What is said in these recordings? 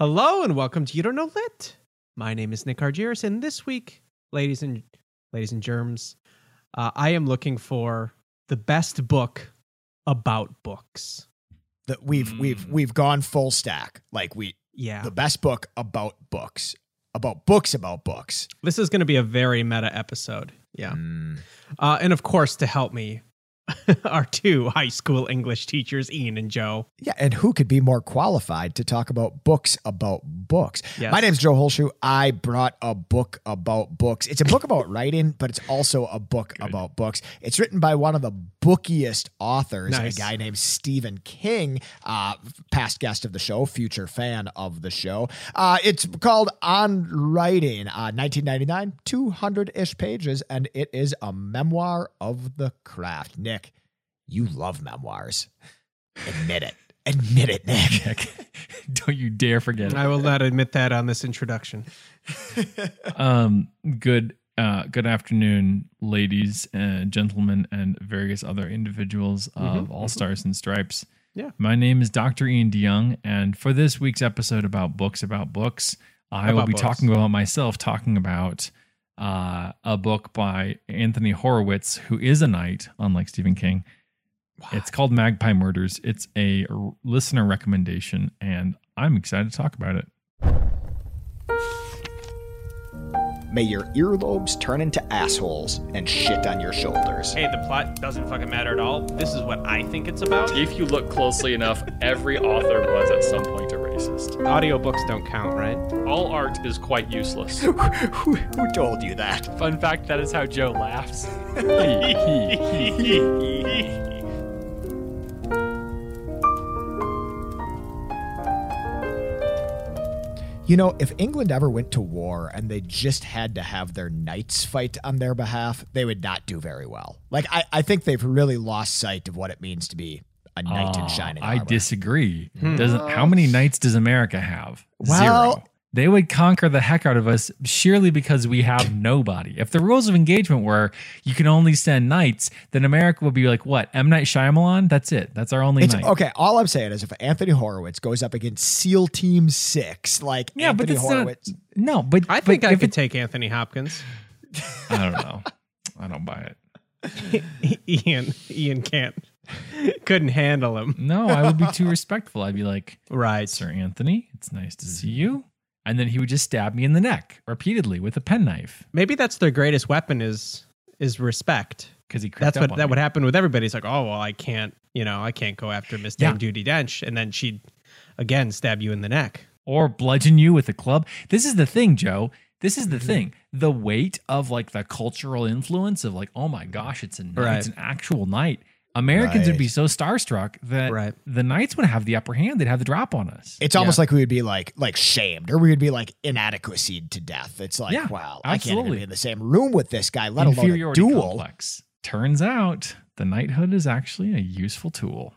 Hello and welcome to You Don't Know Lit. My name is Nick Argyris, and this week, ladies and ladies and germs, uh, I am looking for the best book about books. That we've we've we've gone full stack. Like we Yeah, the best book about books. About books about books. this is going to be a very meta episode. Yeah, Mm. uh, and of course, to help me, our two high school English teachers, Ian and Joe. Yeah, and who could be more qualified to talk about books about books? Yes. My name's Joe Holshoe. I brought a book about books. It's a book about writing, but it's also a book about books. It's written by one of the bookiest authors, Nice. a guy named Stephen King, uh, past guest of the show, future fan of the show. Uh, it's called On Writing, uh, 1999, 200 ish pages, and it is a memoir of the craft. Nick, you love memoirs. Admit it. Admit it, Nick. Nick. Don't you dare forget it. I will not admit that on this introduction. Um, good uh, good afternoon, ladies and gentlemen, and various other individuals of Mhm, All mhm. Stars and Stripes. Yeah. My name is Dr. Ian DeYoung, and for this week's episode about books about books, I will be books. talking about myself, talking about uh, a book by Anthony Horowitz, who is a knight, unlike Stephen King. It's called Magpie Murders. It's a r- listener recommendation, and I'm excited to talk about it. May your earlobes turn into assholes and shit on your shoulders. Hey, the plot doesn't fucking matter at all. This is what I think it's about. If you look closely enough, every author was at some point a racist. Audiobooks don't count, right? All art is quite useless. who, who told you that? Fun fact that is how Joe laughs. You know, if England ever went to war and they just had to have their knights fight on their behalf, they would not do very well. Like, I, I think they've really lost sight of what it means to be a knight in Ah, shining I armor. disagree. Hmm. Doesn't how many knights does America have? Well- Zero. They would conquer the heck out of us sheerly because we have nobody. If the rules of engagement were you can only send knights, then America would be like what? M Night Shyamalan? That's it. That's our only It's, knight. okay, all I'm saying is if Anthony Horowitz goes up against SEAL Team 6, like Yeah, but Anthony that's not- Horowitz. No, but I think but I could it- take Anthony Hopkins. I don't know. I don't buy it. Ian, Ian can't, couldn't handle him. No, I would be too respectful. I'd be like, Right. Sir Anthony, it's nice to see you. And then he would just stab me in the neck repeatedly with a penknife Maybe that's their greatest weapon is is respect. because he that's what that me. would happen with everybody. It's like, oh well, I can't, you know, I can't go after Miss Yeah. Dame Judi Dench, and then she'd again stab you in the neck. or bludgeon you with a club. This is the thing, Joe. This is the Mm-hmm. thing. The weight of like the cultural influence of like, oh my gosh, it's a knight, Right. it's an actual knight. Americans would be so starstruck that Right. the knights would have the upper hand. They'd have the drop on us. It's almost like we would be like like shamed, or we would be like inadequacy to death. It's like, Yeah, wow, I can't even be in the same room with this guy, let alone a Inferiority duel. complex. Turns out the knighthood is actually a useful tool.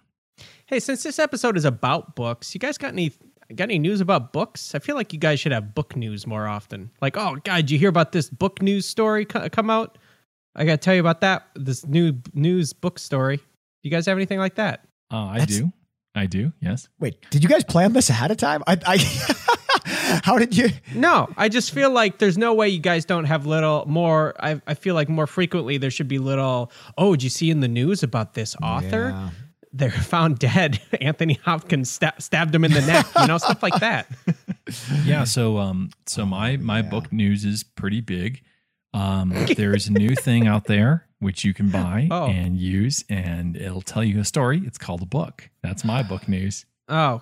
Hey, since this episode is about books, you guys got any got any news about books? I feel like you guys should have book news more often. Like, oh God, did you hear about this book news story co- come out? I got to tell you about that. This new news book story. You guys have anything like that? Uh, I That's- do. I do. Yes. Wait, did you guys plan this ahead of time? I, I how did you? No, I just feel like there's no way you guys don't have little more. I, I feel like more frequently there should be little. Oh, did you see in the news about this author? Yeah. They're found dead. Anthony Hopkins sta- stabbed him in the neck. You know, stuff like that. Yeah. So um so my my yeah. book news is pretty big. Um there's a new thing out there which you can buy Oh. and use and it'll tell you a story. It's called a book. That's my book news. Oh,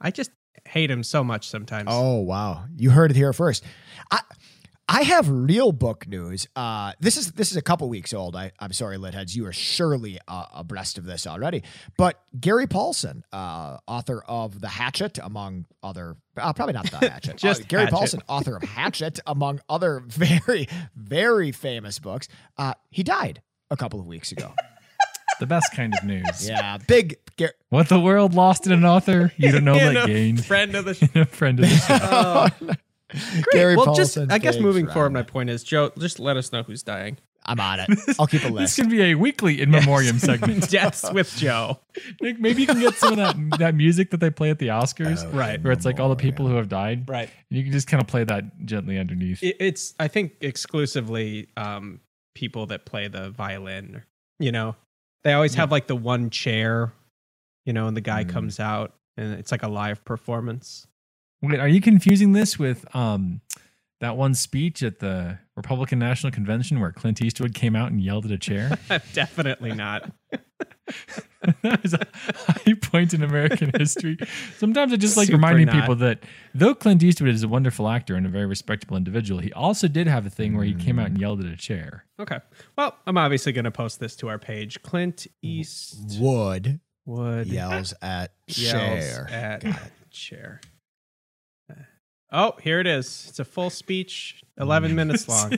I just hate him so much sometimes. Oh wow, you heard it here first. I I have real book news. Uh, this is this is a couple weeks old. I, I'm sorry, Litheads. You are surely uh, abreast of this already. But Gary Paulsen, uh, author of The Hatchet, among other, uh, probably not The Hatchet. Just Uh, Gary Hatchet. Paulsen, author of Hatchet, among other very very famous books. Uh, he died a couple of weeks ago. The best kind of news. yeah, big. Gar- What the world lost in an author, you don't know And that gained friend of the show. a friend of the show. Oh, Gary well, Paulsen. just I guess moving friend. forward, my point is, Joe, just let us know who's dying. I'm on it. I'll keep a list. This can be a weekly in memoriam segment. Deaths with Joe. Nick, maybe you can get some of that that music that they play at the Oscars, Oh, Right. where it's like all the people who have died. Right. And you can just kind of play that gently underneath. It, it's I think exclusively um, people that play the violin. You know, they always have like the one chair. You know, and the guy Mm. comes out, and it's like a live performance. Wait, are you confusing this with um that one speech at the Republican National Convention where Clint Eastwood came out and yelled at a chair? Definitely not. that is a high point in American history. Sometimes I just like Super reminding not. people that though Clint Eastwood is a wonderful actor and a very respectable individual, he also did have a thing where he came out and yelled at a chair. Okay. Well, I'm obviously going to post this to our page. Clint Eastwood Wood yells at yells chair. at Got chair. Oh, here it is. It's a full speech, 11 minutes long.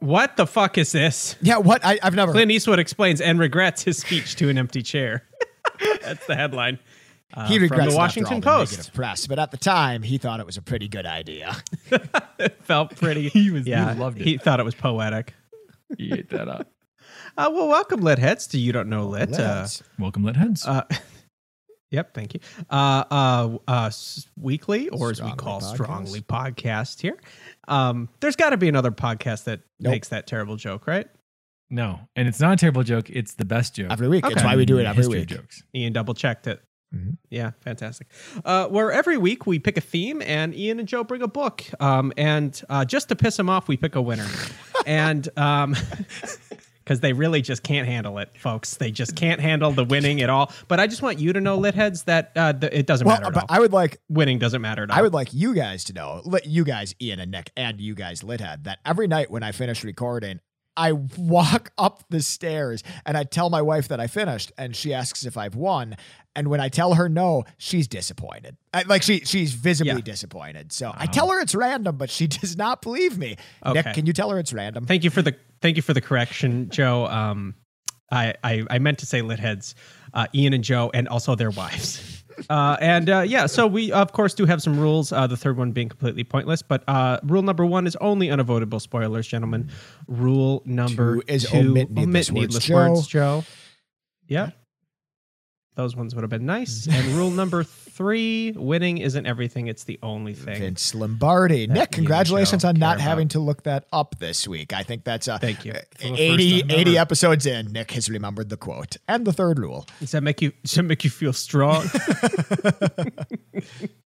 What the fuck is this? Yeah, what? I, I've never. Clint Eastwood explains and regrets his speech to an empty chair. That's the headline. Uh, he regrets from it the after Washington all the Post. negative press, but at the time he thought it was a pretty good idea. It felt pretty. He was- he yeah, loved it. He thought it was poetic. He ate that up. Uh, well, welcome, lit heads, to You Don't Know Lit. Uh, Let's- Welcome, Lit Heads. Uh, yep, thank you. Uh, uh, uh, weekly, or as we call Podcast. strongly podcast here. Um, there's got to be another podcast that Nope. makes that terrible joke, right? no, and it's not a terrible joke. It's the best joke. every week. It's Okay. why we do it every history week. jokes. Ian double checked it. Mhm. Yeah, fantastic. Uh, where every week we pick a theme, and Ian and Joe bring a book. Um, and uh, just to piss him off, we pick a winner. and um, because they really just can't handle it, folks. They just can't handle the winning at all. But I just want you to know, lit heads, that uh, the, it doesn't Well, matter at but all. I would like winning doesn't matter at all. I would like you guys to know, let you guys, Ian and Nick, and you guys, Lithead, that every night when I finish recording, I walk up the stairs and I tell my wife that I finished, and she asks if I've won. And when I tell her no, she's disappointed. I, like she she's visibly Yeah. disappointed. So I tell her it's random, but she does not believe me. Nick, can you tell her it's random? Thank you for the thank you for the correction, Joe. Um, I I, I meant to say lit heads, uh, Ian and Joe, and also their wives. Uh, and uh, yeah, so we of course do have some rules. Uh, the third one being completely pointless, but uh, rule number one is only unavoidable spoilers, gentlemen. Rule number Two is two, omit needless words, Joe. words, Joe. Yep. Those ones would have been nice. And rule number three: winning isn't everything; it's the only thing. Vince Lombardi. That Nick, congratulations on not having about. to look that up this week. I think that's uh, Thank you. For the first 80, time 80 ever. episodes in. Nick has remembered the quote and the third rule. Does that make you? Does that make you feel strong?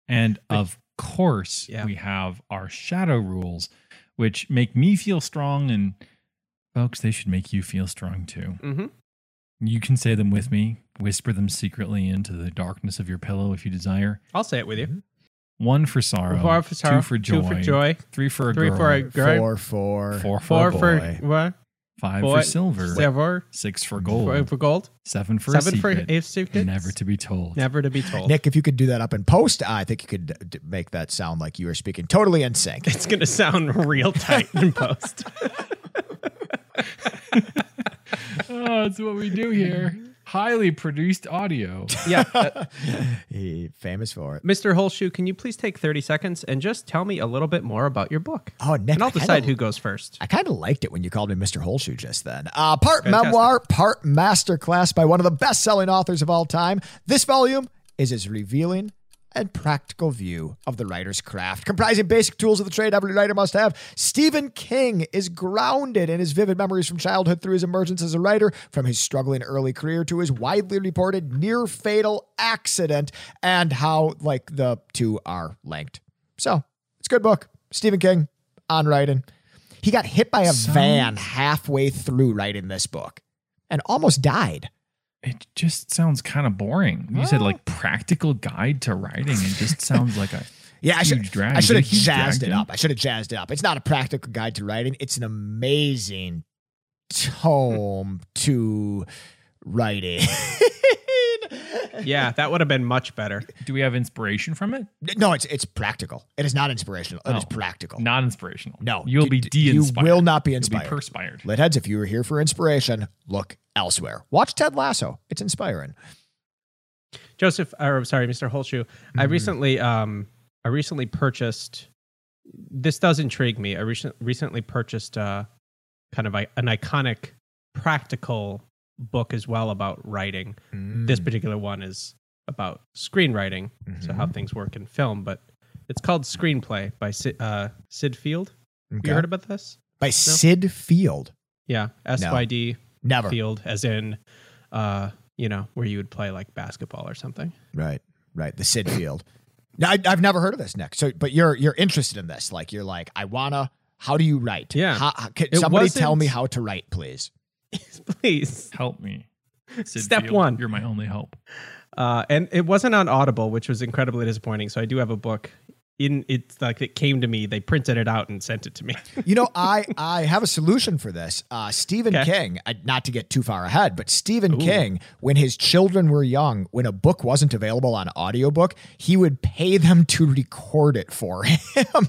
And of course, Yeah. we have our shadow rules, which make me feel strong. And folks, they should make you feel strong too. mm-hmm. You can say them with me, whisper them secretly into the darkness of your pillow if you desire. I'll say it with you. Mm-hmm. One for sorrow, Four for sorrow, two for joy, two for joy, three for a three girl, for a girl, Four, four, four for four for, a for boy, what? five boy, for silver, Seven six for for, gold, for gold, seven for seven a for a secret, never to be told. never to be told. Nick, if you could do that up in post, I think you could d- d- make that sound like you were speaking totally in sync. It's gonna sound real tight in post. oh, it's what we do here. Highly produced audio. yeah, uh, He famous for it. Mr. Holshoe, can you please take thirty seconds and just tell me a little bit more about your book? Oh, Nick, and I'll I kinda- decide who goes first. I kind of liked it when you called me Mr. Holshoe just then. Uh, part Fantastic. memoir, part masterclass by one of the best selling authors of all time. This volume is as revealing and practical view of the writer's craft, comprising basic tools of the trade every writer must have. Stephen King is grounded in his vivid memories from childhood through his emergence as a writer, from his struggling early career to his widely reported near fatal accident, and how, like, the two are linked. So, it's a good book. Stephen King on writing. He got hit by a van halfway through writing this book and almost died. It just sounds kind of boring. You said like practical guide to writing. It just sounds like a Yeah, I should, drag. I should have jazzed drag, it up. I should have jazzed it up. It's not a practical guide to writing. It's an amazing tome to writing. Yeah, that would have been much better. Do we have inspiration from it? no, it's it's practical. It is not inspirational. It is Oh, practical. Not inspirational. No, You'll you- be you de-inspired. will not be You'll inspired. be perspired. Litheads, if you were here for inspiration, look elsewhere. Watch Ted Lasso. It's inspiring. Joseph, or sorry, Mr. Holshoe. I recently, um, I recently purchased. This does intrigue me. I recent, recently purchased uh, kind of a, an iconic practical book as well about writing. This Mm. particular one is about screenwriting, so how Mhm. things work in film. But it's called Screenplay by Syd, uh, Syd Field. Okay. You heard about this? By Syd Field. Yeah, S Y D Never. Field, as in, uh, you know, where you would play like basketball or something. Right. Right. The Syd Field. Now, I, I've never heard of this, Nick. So, but you're you're interested in this. Like, you're like, I wanna. How do you write? Yeah. How, how- can somebody tell me how to write, please? Please. Help me. Sid Step Field, one. You're my only hope. Uh, and it wasn't on Audible, which was incredibly disappointing. So I do have a book. In it's like it came to me. They printed it out and sent it to me. You know, I I have a solution for this. Uh, Stephen Okay. King, uh, not to get too far ahead, but Stephen Ooh. King, when his children were young, when a book wasn't available on audiobook, he would pay them to record it for him.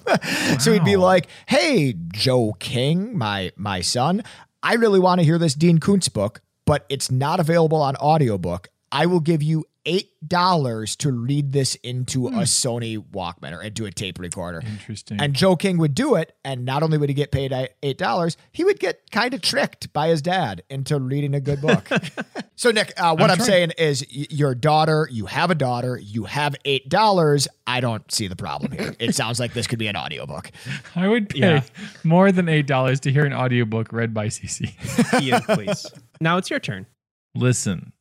so he'd be like, "Hey, Joe King, my my son, I really want to hear this Dean Koontz book, but it's not available on audiobook. I will give you." Eight dollars to read this into a Sony Walkman or into a tape recorder. Interesting. And Joe King would do it, and not only would he get paid eight dollars, he would get kind of tricked by his dad into reading a good book. so, Nick, uh, what I'm, I'm saying is, y- your daughter, you have a daughter, you have eight dollars. I don't see the problem here. It sounds like this could be an audiobook. I would pay Yeah. more than eight dollars to hear an audiobook read by CC. Ian, please. Now it's your turn. listen,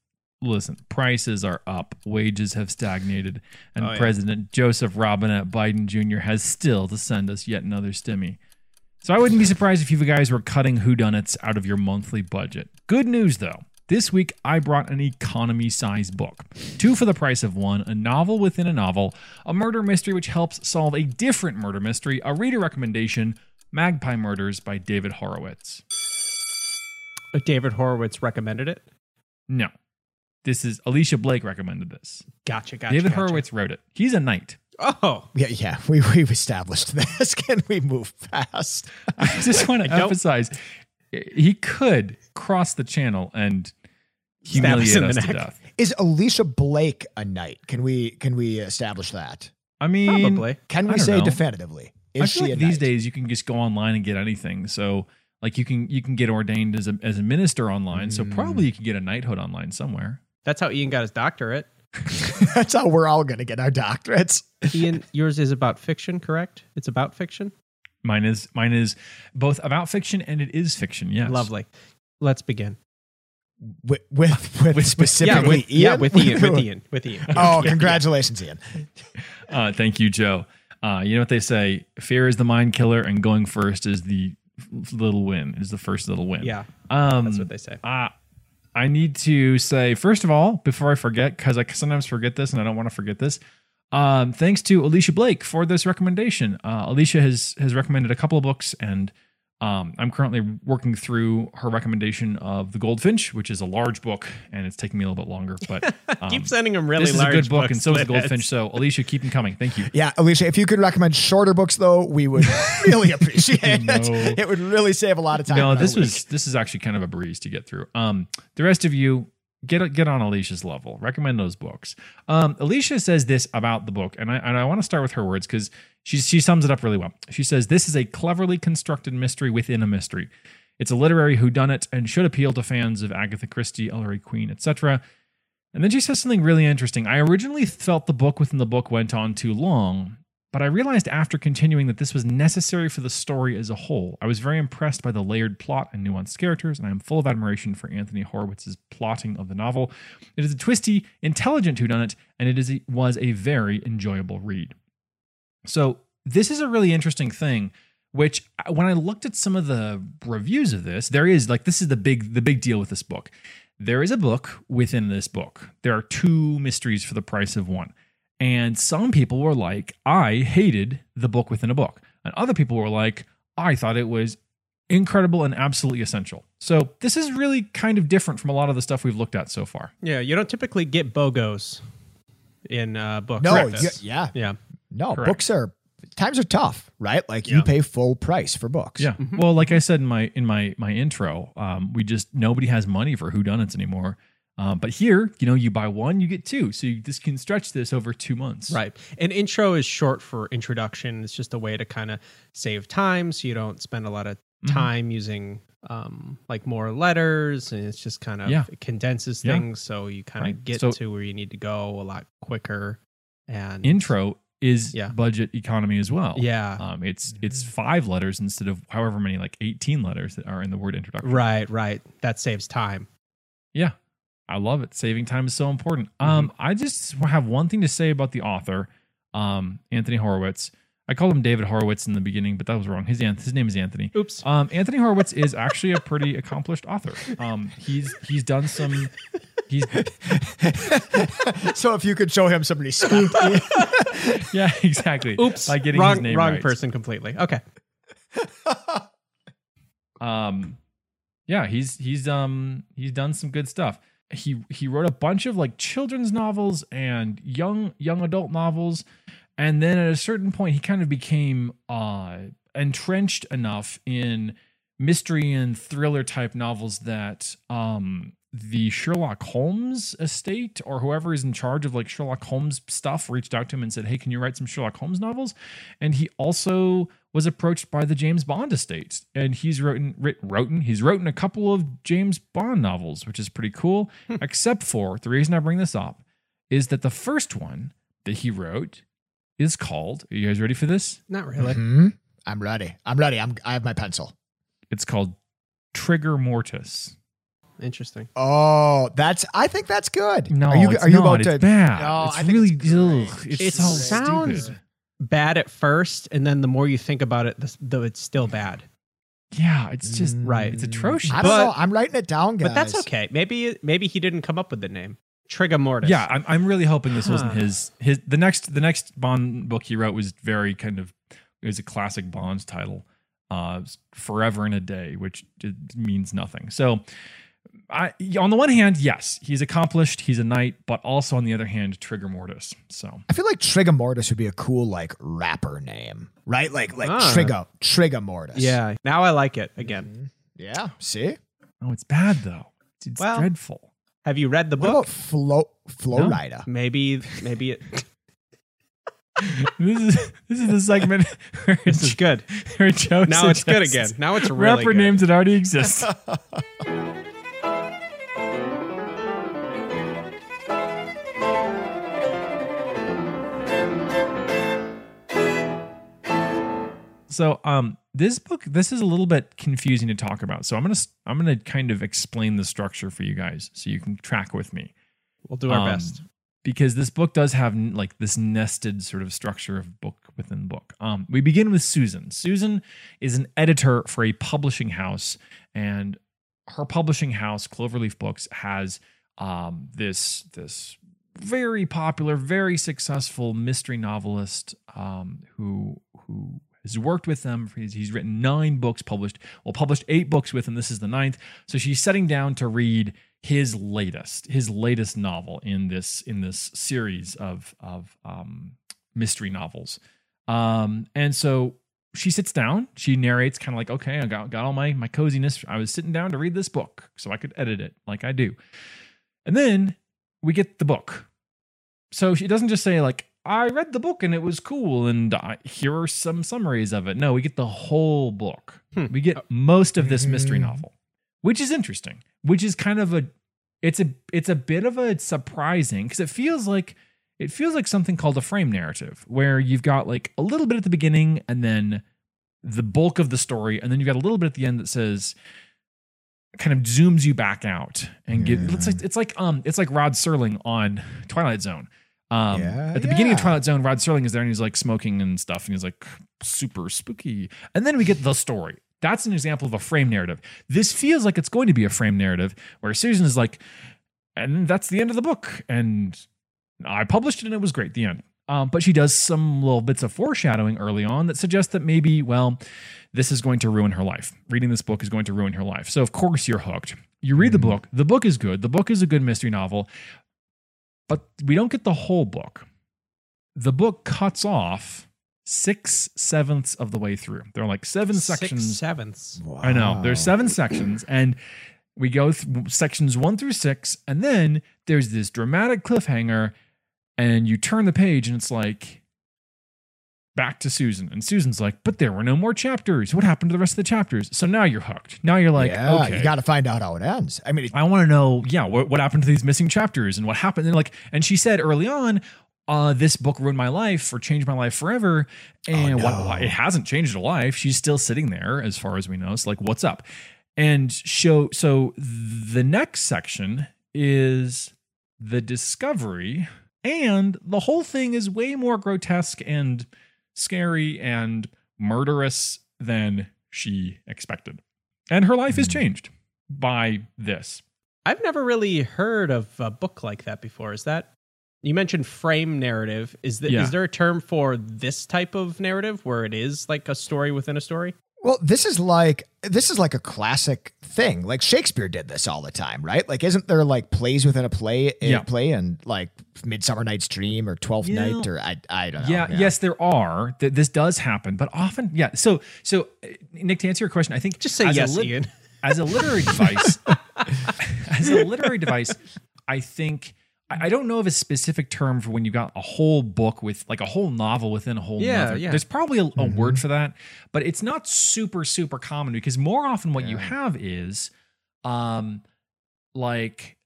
listen. Prices are up, wages have stagnated, and Oh, yeah. President Joseph Robinette Biden Jr. has still to send us yet another stimmy. So I wouldn't be surprised if you guys were cutting whodunits out of your monthly budget. Good news though. This week, I brought an economy sized book. Two for the price of one, a novel within a novel, a murder mystery which helps solve a different murder mystery, a reader recommendation Magpie Murders by David Horowitz. Uh, David Horowitz recommended it. No. This is Alicia Blake recommended this. Gotcha. Gotcha. David gotcha. Horowitz wrote it. He's a knight. Oh, Yeah, yeah, we we've established this. Can we move fast? I just want to emphasize he could cross the channel and humiliate us to neck. death. Is Alicia Blake a knight? Can we can we establish that? I mean, probably. Can I we don't say know. definitively? Is I she feel a like these knight? days you can just go online and get anything. So like you can you can get ordained as a as a minister online. So Mm. probably you can get a knighthood online somewhere. That's how Ian got his doctorate. That's how we're all gonna get our doctorates. Ian, yours is about fiction, correct? It's about fiction. Mine is mine is both about fiction and it is fiction. Yes. Lovely. Let's begin. With with, with, with- specifically yeah, with, yeah, Ian? with Ian. With Ian. With Ian. Oh, Yeah, congratulations, Ian. Uh, thank you, Joe. Uh, you know what they say? Fear is the mind killer, and going first is the little win. Is the first little win. Yeah, Um, that's what they say. Uh, I need to say, first of all, before I forget, because I sometimes forget this and I don't want to forget this. Um, thanks to Alicia Blake for this recommendation. Uh, Alicia has has recommended a couple of books, and um, I'm currently working through her recommendation of The Goldfinch, which is a large book, and it's taking me a little bit longer. But um, Keep sending him really this is a large good book, and so is The Goldfinch. So, Alicia, keep them coming. Thank you. Yeah, Alicia, if you could recommend shorter books, though, we would really appreciate it. No. It would really save a lot of time. No, in our this week. was this is actually kind of a breeze to get through. Um, the rest of you get get on Alicia's level. Recommend those books. Um, Alicia says this about the book, and I and I want to start with her words because she she sums it up really well. She says this is a cleverly constructed mystery within a mystery. It's a literary whodunit and should appeal to fans of Agatha Christie, Ellery Queen, etc. And then she says something really interesting. I originally felt the book within the book went on too long, but I realized after continuing that this was necessary for the story as a whole. I was very impressed by the layered plot and nuanced characters, and I am full of admiration for Anthony Horowitz's plotting of the novel. It is a twisty, intelligent whodunit, and it is a, was a very enjoyable read. So this is a really interesting thing. Which, when I looked at some of the reviews of this, there is like this is the big the big deal with this book. There is a book within this book. There are two mysteries for the price of one. And some people were like, I hated the book within a book. And other people were like, I thought it was incredible and absolutely essential. So this is really kind of different from a lot of the stuff we've looked at so far. Yeah, you don't typically get bogos in uh, books. no, y- yeah, yeah. no. Correct. Books are times are tough, right? Like you pay full price for books. Yeah. Well, like I said in my in my my intro, um, we just nobody has money for whodunits anymore. Um, but here, you know, you buy one, you get two, so you just can stretch this over two months. Right. And intro is short for introduction. It's just a way to kind of save time so you don't spend a lot of Mhm. time using um like more letters and it's just kind of Yeah. it condenses Yeah. things so you kind of Right. get So- to where you need to go a lot quicker and Intro is Yeah. budget economy as well. yeah Um, it's it's five letters instead of however many, like eighteen letters that are in the word introduction. right right that saves time Yeah, I love it. Saving time is so important. Mm-hmm. Um, I just have one thing to say about the author, um, Anthony Horowitz. I called him David Horowitz in the beginning, but that was wrong. His his name is Anthony. oops Um, Anthony Horowitz is actually a pretty accomplished author. Um, he's he's done some. He's so if you could show him some respect. yeah, exactly. oops by getting wrong his name wrong right. person completely okay um yeah he's he's um he's done some good stuff he he wrote a bunch of like children's novels and young young adult novels. And then at a certain point he kind of became uh entrenched enough in mystery and thriller type novels that um the Sherlock Holmes estate or whoever is in charge of like Sherlock Holmes stuff reached out to him and said, "Hey, can you write some Sherlock Holmes novels?" And he also was approached by the James Bond estate, and he's written, writ, written he's written a couple of James Bond novels, which is pretty cool. except for the reason I bring this up is that the first one that he wrote is called. Are you guys ready for this? not really Mhm. I'm ready. I'm ready. I'm. I have my pencil. It's called Trigger Mortis. Interesting Oh, that's. I think that's good. No, are you, it's are you not. about it's to? bad. No, it's I think really it's ugh, it's It so sounds- stupid. bad at first and then the more you think about it the, the it's still bad Yeah, it's just Right. It's atrocious. I don't But- know. I'm writing it down, guys. but that's okay maybe maybe he didn't come up with the name trigger mortis Yeah, I'm, I'm really hoping this wasn't his his the next the next Bond book he wrote was very kind of it was a classic Bond title, uh, Forever and a Day, which means nothing. So, I on the one hand, yes, he's accomplished, he's a knight, but also on the other hand, Trigger Mortis. So I feel like Trigger Mortis would be a cool like rapper name, right? Like like Ah. Trigger Trigger Mortis. yeah now i like it again Mhm. Yeah. See. oh, it's bad though. It's, it's Well, dreadful. have you read the What book about Flo Flow No. Rider? maybe maybe it this is this is the segment where, this is good where Joe now it's good again now it's really rapper good. names that already exist. So um this book this is a little bit confusing to talk about. So I'm going to I'm going to kind of explain the structure for you guys so you can track with me. we'll do our Um, best because this book does have like this nested sort of structure of book within book. Um, we begin with Susan. Susan is an editor for a publishing house, and her publishing house, Cloverleaf Books, has um, this this very popular, very successful mystery novelist um, who who has worked with them. He's, he's written nine books, published well, published eight books with him. This is the ninth. So she's setting down to read his latest his latest novel in this in this series of of um, mystery novels. Um, and so she sits down. She narrates kind of like, okay, I got got all my my coziness. I was sitting down to read this book so I could edit it like I do. And then we get the book. So she doesn't just say like I read the book and it was cool and I, here are some summaries of it. No, we get the whole book. Hmm. We get most of this mystery Mm. novel, which is interesting. Which is kind of a it's a it's a bit of a surprising because it feels like it feels like something called a frame narrative where you've got like a little bit at the beginning and then the bulk of the story and then you've got a little bit at the end that says kind of zooms you back out and get Yeah. it's like it's like um it's like Rod Serling on Twilight Zone. Um Yeah, at the beginning of. Twilight Zone, Rod Serling is there and he's like smoking and stuff and he's like super spooky. And then we get the story. That's an example of a frame narrative. This feels like it's going to be a frame narrative where Susan is like, and that's the end of the book. And I published it and it was great. The end. Um, but she does some little bits of foreshadowing early on that suggest that maybe, well, this is going to ruin her life. Reading this book is going to ruin her life. So, of course, you're hooked. You read the Mhm. book. The book is good. The book is a good mystery novel, but we don't get the whole book. The book cuts off six sevenths of the way through. There are like seven Six sections sevenths. I know. Wow. There's seven sections, and we go through sections one through six, and then there's this dramatic cliffhanger, and you turn the page, and it's like, back to Susan. And Susan's like, but there were no more chapters. What happened to the rest of the chapters? So now you're hooked. Now you're like, yeah, okay. you got to find out how it ends. I mean, it- I want to know, yeah, what, what happened to these missing chapters and what happened. And like, and she said early on, uh, this book ruined my life or changed my life forever. And Oh, no. why- it hasn't changed her life. She's still sitting there, as far as we know. It's like, what's up? And show so the next section is the discovery, and the whole thing is way more grotesque and scary and murderous than she expected. And her life is Hmm. changed by this. I've never really heard of a book like that before. Is that you mentioned frame narrative? Is that is Yeah. there a term for this type of narrative where it is like a story within a story? Well, this is like this is like a classic thing. Like Shakespeare did this all the time, right? Like, isn't there like plays within a play, in a Yeah. play, and like Midsummer Night's Dream or Twelfth Yeah. Night or I, I don't know. yeah, yes, there are. Th- This does happen, but often, yeah. So, so uh, Nick, to answer your question, I think Just say as a yes, lit- Ian. as a literary device, as a literary device, I think I I don't know of a specific term for when you've got a whole book with like a whole novel within a whole Yeah, novel. yeah. There's probably a, a Mhm. word for that, but it's not super super common because more often what you have is um like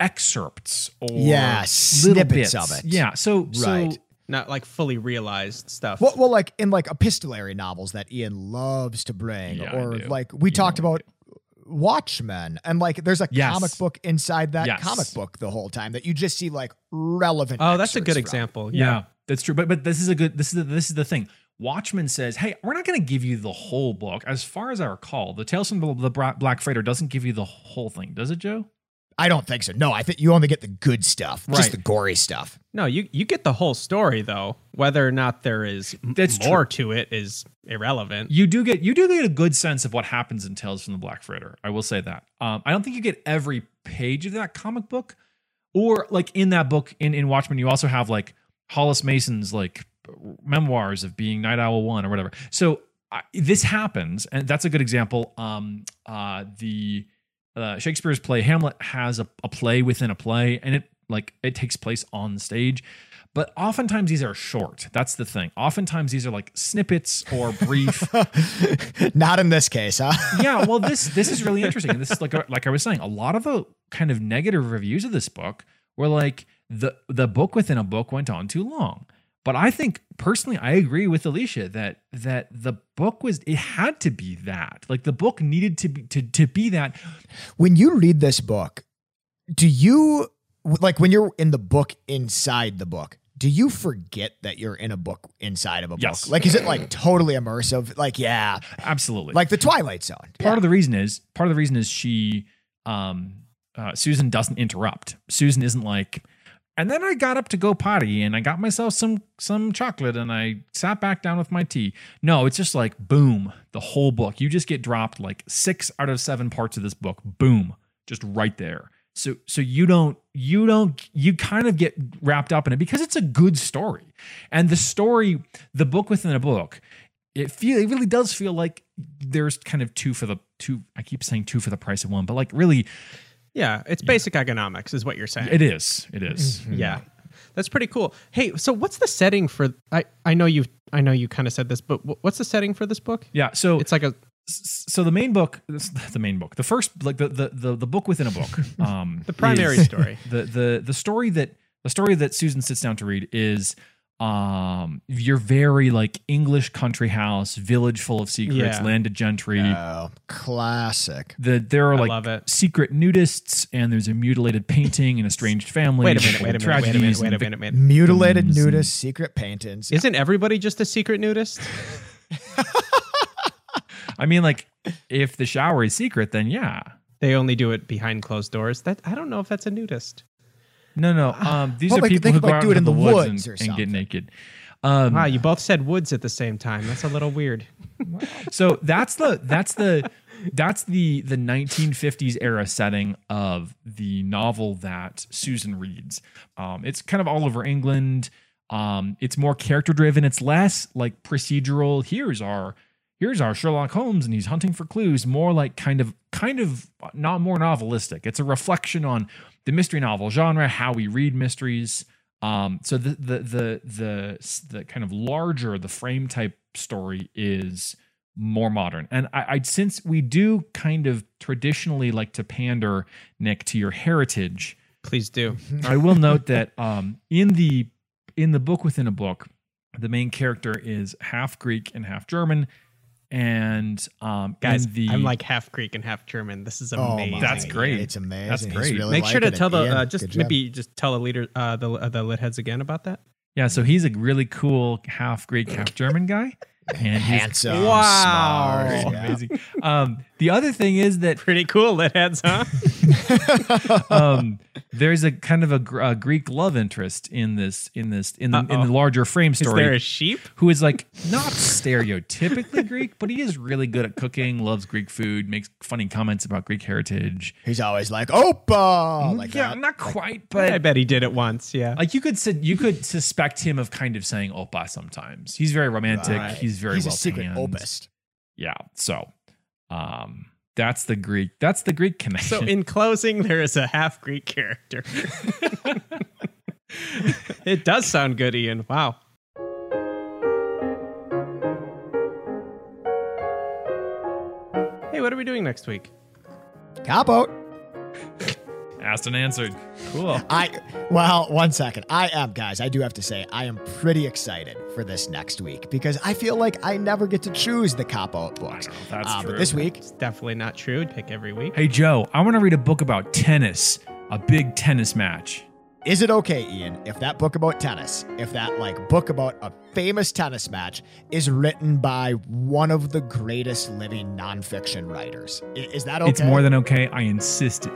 excerpts or Yeah, little snippets of it. Yeah, so Right. so Not like fully realized stuff. Well, well, like in like epistolary novels that Ian loves to bring, Yeah, or like we You talked know about Watchmen, and like there's a Yes. comic book inside that Yes. comic book the whole time that you just see like relevant. oh, that's a good from. example. Yeah. Yeah. that's true. But but this is a good this is the, this is the thing. Watchmen says, "Hey, we're not going to give you the whole book." As far as I recall, the Tales from the, the Black Freighter doesn't give you the whole thing, does it, Joe? I don't think so. No, I think you only get the good stuff, Right. just the gory stuff. No, you you get the whole story though. Whether or not there is m- That's more to it is irrelevant. You do get you do get a good sense of what happens in Tales from the Black Freighter. I will say that. Um, I don't think you get every page of that comic book, or like in that book in in Watchmen, you also have like Hollis Mason's like memoirs of being Nite Owl One or whatever. So I, this happens, and that's a good example. Um, uh, the uh, Shakespeare's play Hamlet has a, a play within a play, and it like it takes place on stage. But oftentimes these are short. That's the thing. Oftentimes these are like snippets or brief. Not in this case, huh? yeah, well, this this is really interesting. This is like like I was saying, a lot of the kind of negative reviews of this book were like the the book within a book went on too long. But I think personally, I agree with Alicia that that the book was it had to be that like the book needed to be to to be that. when you read this book, do you like when you're in the book inside the book? Do you forget that you're in a book inside of a Yes. book? Like, is it like totally immersive? Like, yeah, Absolutely. like the Twilight Zone. part of the reason is part of the reason is she um uh, Susan doesn't interrupt. Susan isn't like and then I got up to go potty and I got myself some some chocolate and I sat back down with my tea. No, it's just like boom, the whole book. You just get dropped like 6 out of 7 parts of this book. Boom, just right there. So so you don't you don't you kind of get wrapped up in it because it's a good story. And the story, the book within a book, it feel it really does feel like there's kind of two for the two I keep saying two for the price of one, but like really Yeah, it's basic economics, is what you're saying. it is. It is. Yeah. That's pretty cool. Hey, so what's the setting for I I know you I know you kind of said this, but what's the setting for this book? Yeah. So It's like a. so the main book the main book. The first like the the the, the book within a book. Um the primary story. the the the story that the story that Susan sits down to read is um your very like English country house, village full of secrets, Yeah. landed gentry. Oh, classic. the there are I like love it. secret nudists and there's a mutilated painting and estranged family. Wait a minute, wait a minute, wait a minute, tragedies wait a minute, wait a minute. Mutilated victims and- nudist secret paintings. Isn't everybody just a secret nudist? I mean, like, if the shower is secret, then yeah. They only do it behind closed doors. That I don't know if that's a nudist. No, no. Um, these Well, are like, people who could, go like, out do it in the, the woods, woods and, and get naked. Um, Wow, you both said woods at the same time. That's a little weird. so that's the that's the that's the the 1950s era setting of the novel that Susan reads. Um, it's kind of all over England. Um, it's more character driven. It's less like procedural. Here's our here's our Sherlock Holmes and he's hunting for clues. More like kind of kind of not more novelistic. It's a reflection on the mystery novel genre, how we read mysteries. Um, so the the the the the kind of larger the frame type story is more modern, and I, I since we do kind of traditionally like to pander Nick to your heritage. Please do. I will note that um, in the in the book within a book, the main character is half Greek and half German, and um, Guys, the I'm like half Greek and half German. This is Oh amazing. my That's God, great. It's amazing. That's He's great. really Make sure to liking it. tell the Ian, uh, good just job. maybe just tell the leader uh, the uh, the lit heads again about that. yeah. So he's a really cool half Greek, half German guy, and he's handsome. Wow. smart, yeah. amazing. Um, the other thing is that Pretty cool lit heads, huh? um, there's a kind of a, a Greek love interest in this in this in the Uh-oh. the larger frame story. Is there story. a sheep? who is like not stereotypically Greek, but he is really good at cooking, loves Greek food, makes funny comments about Greek heritage. He's always like, Opa! Like yeah, that. not quite, but I bet he did it once. Yeah. like you could you could suspect him of kind of saying "opa" sometimes. He's very romantic. Right. He's very He's well a secret tanned. opus. Yeah, so um, that's the Greek. That's the Greek connection. So in closing, there is a half Greek character. it does sound good, Ian. Wow. Hey, what are we doing next week? Cop out. Asked and answered. Cool. I well, one second. I am, guys. I do have to say, I am pretty excited for this next week because I feel like I never get to choose the cop out books. know, that's Uh, true. But this week, It's definitely not true. Pick every week. Hey Joe, I want to read a book about tennis, a big tennis match. is it okay, Ian, if that book about tennis, if that like book about a famous tennis match is written by one of the greatest living nonfiction writers? Is that okay? It's more than okay. I insist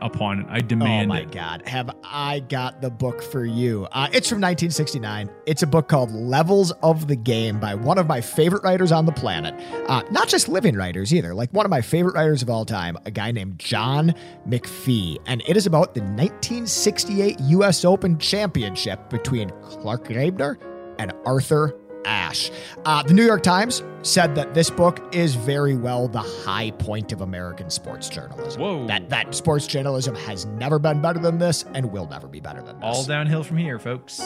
upon it. I demand. Oh my it. God. Have I got the book for you? Uh, it's from 1969. It's a book called Levels of the Game by one of my favorite writers on the planet. Uh, not just living writers either, like one of my favorite writers of all time, a guy named John McPhee. And it is about the 1968 U.S. Open Championship between Clark Graebner and Arthur Ashe. Uh, the New York Times said that this book is very well the high point of American sports journalism. Whoa. That that sports journalism has never been better than this and will never be better than this. All downhill from here, folks.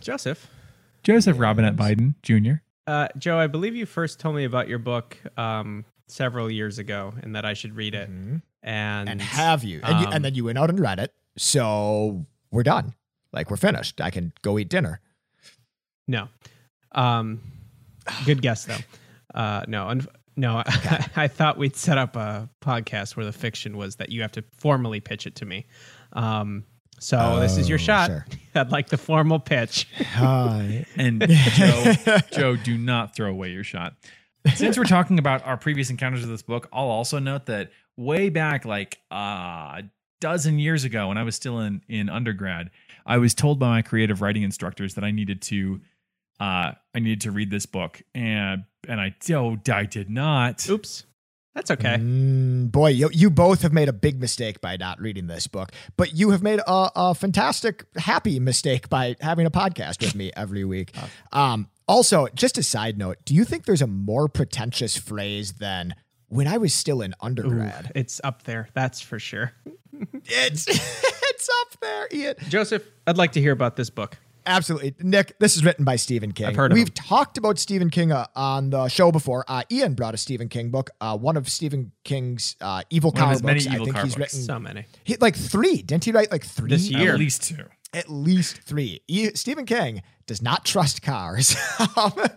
Joseph. Joseph Robinette Biden Jr. Uh, Joe, I believe you first told me about your book um, several years ago and that I should read it. Mhm. And, And have you and, you um, and then you went out and read it. So we're done. Like we're finished. I can go eat dinner. no. Um, good guess, though. Uh, no, un- no, I, thought we'd set up a podcast where the fiction was that you have to formally pitch it to me. Um, so this is your Oh, shot. sure. I'd like the formal pitch. Hi. And Joe, Joe, do not throw away your shot. Since we're talking about our previous encounters with this book, I'll also note that way back, like uh, a dozen years ago, when I was still in in undergrad, I was told by my creative writing instructors that I needed to uh, I needed to read this book, and and I oh, I did not. Oops. That's okay. Mm, boy, you, you both have made a big mistake by not reading this book, but you have made a, a fantastic, happy mistake by having a podcast with me every week. Um, also, just a side note, do you think there's a more pretentious phrase than when I was still in Ooh, undergrad? it's up there. That's for sure. It's it's up there, Ian. Joseph, I'd like to hear about this book. Absolutely. Nick, this is written by Stephen King. I've heard of We've him. talked about Stephen King uh, on the show before. Uh, Ian brought a Stephen King book, uh, one of Stephen King's uh, evil One of car many books. I think car he's books. written So many. he, like three. Didn't he write like three This year. At least two. At least three. Stephen King does not trust cars.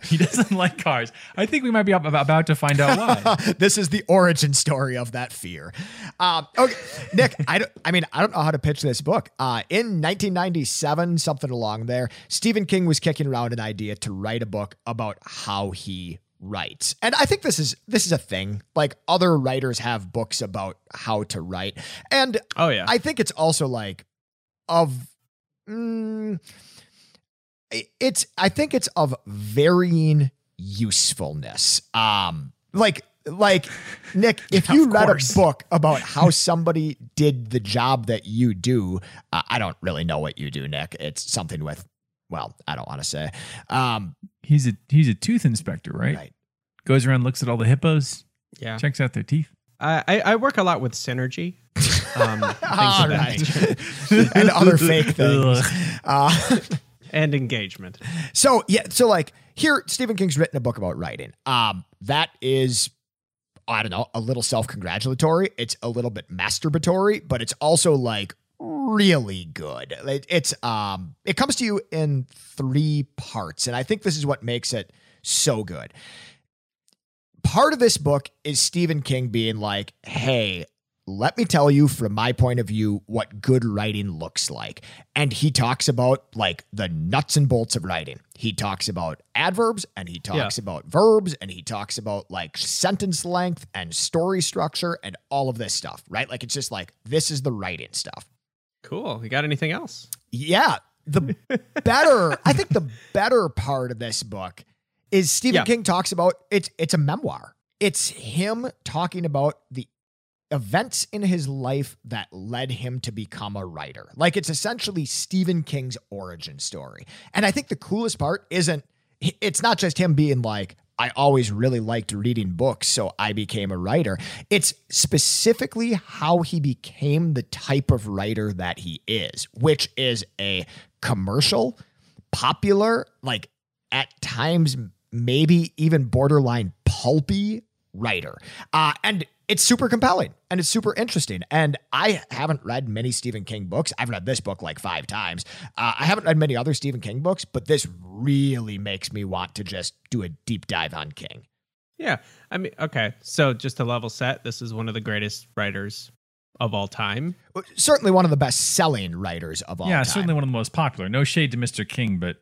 He doesn't like cars. I think we might be about to find out why. this is the origin story of that fear. Um, okay, Nick, I, don't, I mean, I don't know how to pitch this book. Uh, in 1997, something along there, Stephen King was kicking around an idea to write a book about how he writes. And I think this is this is a thing. Like other writers have books about how to write. And Oh, yeah. I think it's also like of mm, i- it's I think it's of varying usefulness. Um like like Nick, if you read course. a book about how somebody did the job that you do, uh, I don't really know what you do, Nick. It's something with well, I don't want to say. Um He's a he's a tooth inspector, right? right. Goes around, looks at all the hippos, yeah. checks out their teeth. I, I I work a lot with synergy. Um, things All right. and other fake things. Uh, and engagement. so yeah, so like here, Stephen King's written a book about writing. Um, that is, I don't know, a little self-congratulatory. It's a little bit masturbatory, but it's also like really good. It, it's um, it comes to you in three parts, and I think this is what makes it so good. Part of this book is Stephen King being like, "Hey, let me tell you from my point of view what good writing looks like. And he talks about like the nuts and bolts of writing. He talks about adverbs and he talks Yeah. about verbs and he talks about like sentence length and story structure and all of this stuff, right? Like it's just like this is the writing stuff. Cool. You got anything else? Yeah. The better, I think the better part of this book is Stephen Yeah. King talks about it's it's a memoir. It's him talking about the events in his life that led him to become a writer. Like it's essentially Stephen King's origin story. And I think the coolest part isn't it's not just him being like I always really liked reading books, so I became a writer. It's specifically how he became the type of writer that he is, which is a commercial, popular, like at times maybe even borderline pulpy writer. Uh, and it's super compelling and it's super interesting. And I haven't read many Stephen King books. I've read this book like five times. Uh, I haven't read many other Stephen King books, but this really makes me want to just do a deep dive on King. Yeah. I mean, okay. So just to level set, this is one of the greatest writers of all time. Certainly one of the best selling writers of all time. yeah, time. certainly one of the most popular. No shade to Mr. King, but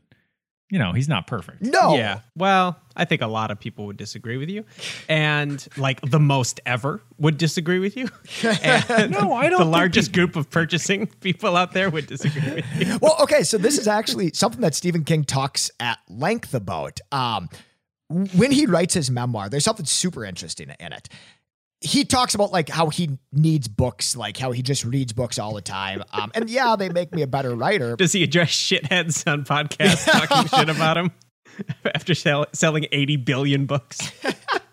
you know he's not perfect. No. Yeah. Well, I think a lot of people would disagree with you. And like the most ever would disagree with you. And No, I don't The think largest group of purchasing people out there would disagree with you. well, okay, so this is actually something that Stephen King talks at length about. Um, when he writes his memoir, there's something super interesting in it. He talks about like how he needs books, like how he just reads books all the time. Um, and yeah, they make me a better writer. Does he address shitheads on podcasts talking shit about him after sell- selling 80 billion books?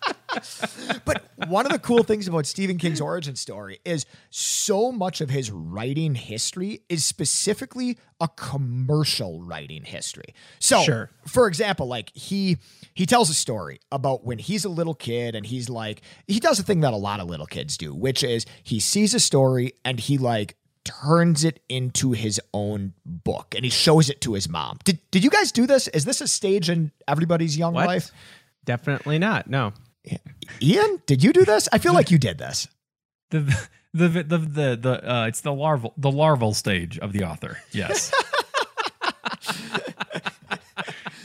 But one of the cool things about Stephen King's origin story is so much of his writing history is specifically a commercial writing history. So, Sure. for example, like he he tells a story about when he's a little kid and he's like he does a thing that a lot of little kids do, which is he sees a story and he like turns it into his own book and he shows it to his mom. Did did you guys do this? Is this a stage in everybody's young What? life? Definitely not. No. Ian, did you do this? I feel like you did this. The the the the the, the uh, it's the larval the larval stage of the author. Yes.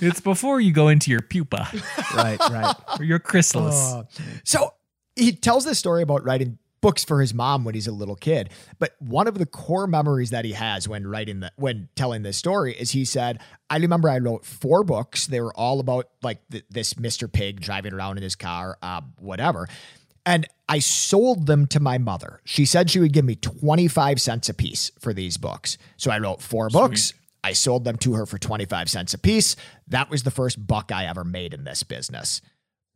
it's before you go into your pupa Right, right. or your chrysalis. Uh, so he tells this story about writing books for his mom when he's a little kid. But one of the core memories that he has when writing the when telling this story is he said, "I remember I wrote four books. They were all about like th- this Mr. Pig driving around in his car, uh, whatever." And I sold them to my mother. She said she would give me 25 cents a piece for these books. So I wrote four books. I sold them to her for 25 cents a piece. That was the first buck I ever made in this business,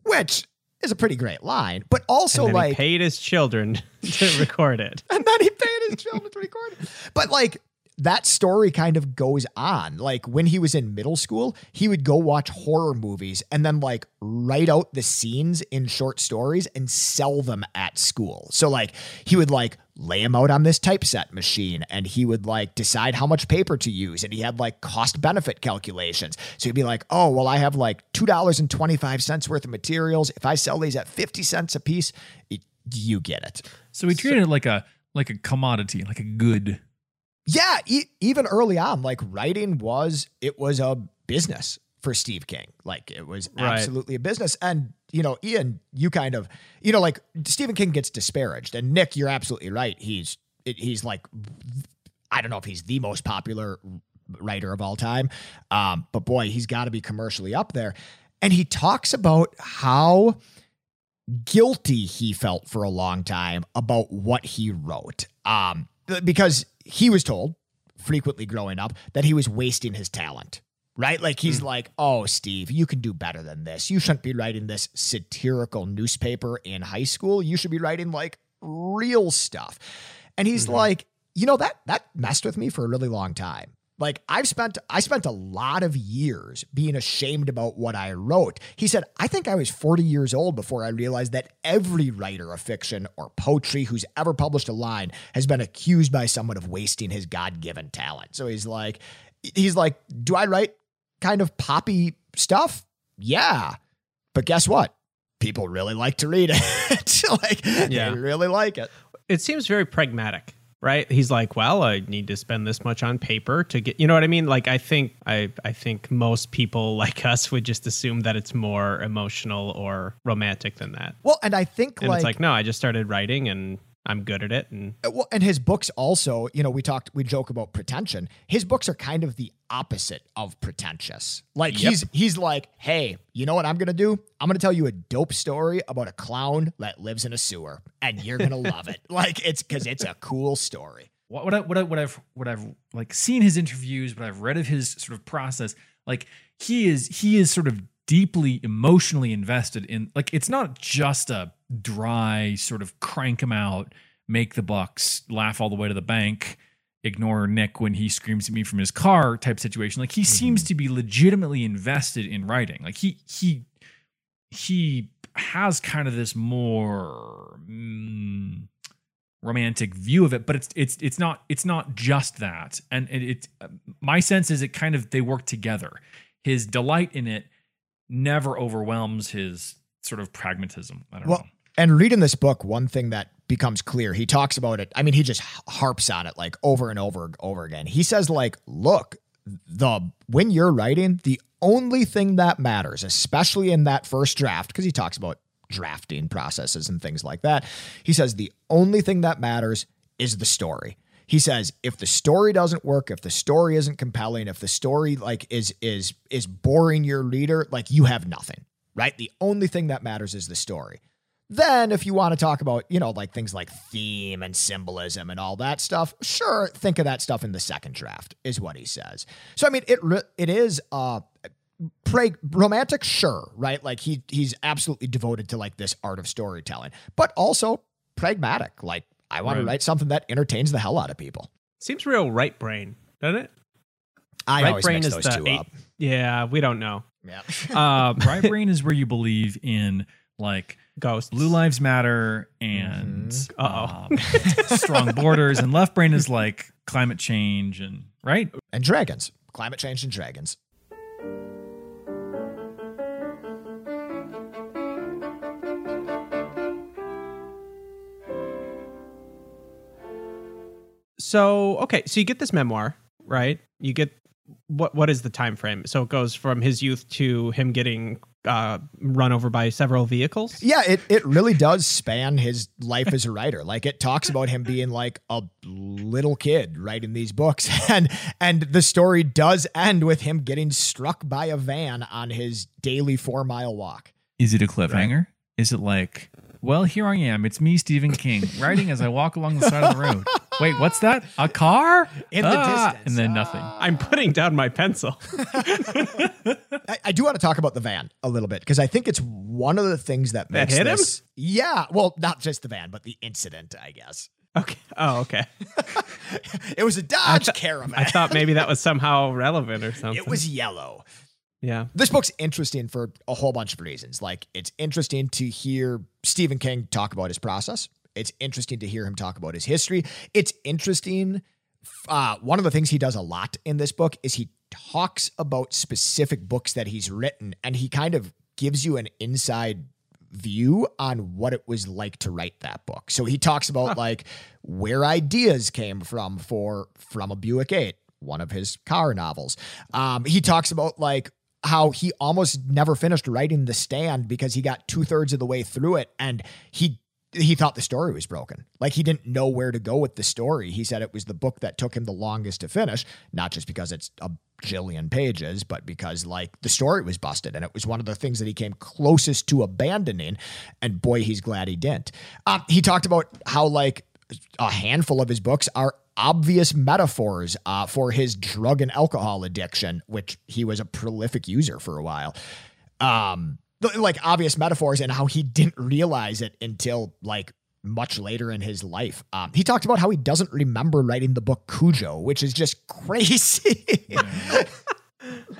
which is a pretty great line, but also like, he paid his children to record it. and then he paid his children to record it. But like, that story kind of goes on. Like when he was in middle school, he would go watch horror movies and then like write out the scenes in short stories and sell them at school. So like he would like lay them out on this typeset machine and he would like decide how much paper to use and he had like cost benefit calculations. So he'd be like, "Oh, well I have like $2.25 worth of materials. If I sell these at 50 cents a piece, it, you get it." So he treated it like a like a commodity, like a good. Yeah e- even early on like writing was it was a business for steve king like it was Right. absolutely a business and you know ian you kind of you know like stephen king gets disparaged and nick you're absolutely right he's he's like i don't know if he's the most popular writer of all time um but boy he's got to be commercially up there and he talks about how guilty he felt for a long time about what he wrote. Um, because he was told frequently growing up that he was wasting his talent. right? Like he's hmm. like, "Oh, Steve, you can do better than this. You shouldn't be writing this satirical newspaper in high school. You should be writing like real stuff." And he's mm-hmm. like, "You know that that messed with me for a really long time." Like I've spent I spent a lot of years being ashamed about what I wrote. He said, "I think I was 40 years old before I realized that every writer of fiction or poetry who's ever published a line has been accused by someone of wasting his God-given talent." So he's like he's like, "Do I write kind of poppy stuff? Yeah. But guess what? People really like to read it. like Yeah. they really like it. It seems very pragmatic, right? He's like, well, I need to spend this much on paper to get, you know what I mean? Like, I think, I, I think most people like us would just assume that it's more emotional or romantic than that. Well, and I think And like, it's like, no, I just started writing and I'm good at it. And Uh, well, and his books also, you know, we talked, we joke about pretension. His books are kind of the opposite of pretentious. Like Yep. he's he's like, hey, you know what I'm gonna do? I'm gonna tell you a dope story about a clown that lives in a sewer, and you're gonna love it. Like it's because it's a cool story. what what I, what I, what I've what I've like seen his interviews, what I've read of his sort of process, like he is he is sort of deeply emotionally invested in like it's not just a dry sort of crank him out, make the bucks, laugh all the way to the bank, ignore Nick when he screams at me from his car type situation. Like he seems to be legitimately invested in writing. Like he he he has kind of this more mm, romantic view of it but it's it's it's not it's not just that. And it, it my sense is it kind of they work together. His delight in it never overwhelms his sort of pragmatism. I don't Well, know And reading this book, one thing that becomes clear, he talks about it. I mean, he just harps on it like over and over and over again. He says, like, look, the when you're writing, the only thing that matters, especially in that first draft, because he talks about drafting processes and things like that. He says the only thing that matters is the story. He says if the story doesn't work, if the story isn't compelling, if the story like is is is boring your reader, like you have nothing, right? The only thing that matters is the story. Then, if you want to talk about, you know, like things like theme and symbolism and all that stuff, sure, think of that stuff in the second draft, is what he says. So, I mean, it re- it is uh, pra- romantic, sure, right? Like he he's absolutely devoted to like this art of storytelling, but also pragmatic. Like I want to write something that entertains the hell out of people. seems real right brain, doesn't it? I right always brain mix is those the two eight- up. Yeah, we don't know. Yeah. Um, right brain is where you believe in like ghosts. blue lives matter and Mhm. Uh-oh. um, strong borders and left brain is like climate change and right and dragons, climate change and dragons. So okay, so you get this memoir, right? You get what what is the time frame? So it goes from his youth to him getting uh, run over by several vehicles. Yeah, it it really does span his life as a writer. Like it talks about him being like a little kid writing these books and and the story does end with him getting struck by a van on his daily 4-mile walk. Is it a cliffhanger? Is it like, well, here I am. It's me, Stephen King, writing as I walk along the side of the road. Wait, what's that? A car? In the Ah, distance. And then nothing. I'm putting down my pencil. I, I do want to talk about the van a little bit because I think it's one of the things that That makes hit him? this. Yeah, well, not just the van, but the incident, I guess. okay. Oh, okay. It was a Dodge Caravan. I thought maybe that was somehow relevant or something. it was yellow. Yeah. This book's interesting for a whole bunch of reasons. Like, it's interesting to hear Stephen King talk about his process. It's interesting to hear him talk about his history. It's interesting. Uh, one of the things he does a lot in this book is he talks about specific books that he's written, and he kind of gives you an inside view on what it was like to write that book. So he talks about like where ideas came from for from a Buick 8, one of his car novels. Um, he talks about like how he almost never finished writing The Stand because he got two thirds of the way through it and he he thought the story was broken. Like he didn't know where to go with the story. He said it was the book that took him the longest to finish, not just because it's a jillion pages, but because like the story was busted and it was one of the things that he came closest to abandoning. And boy, he's glad he didn't. Um, he talked about how like a handful of his books are obvious metaphors uh, for his drug and alcohol addiction, which he was a prolific user for a while. Um, th- like obvious metaphors and how he didn't realize it until like much later in his life. Um, he talked about how he doesn't remember writing the book Cujo, which is just crazy.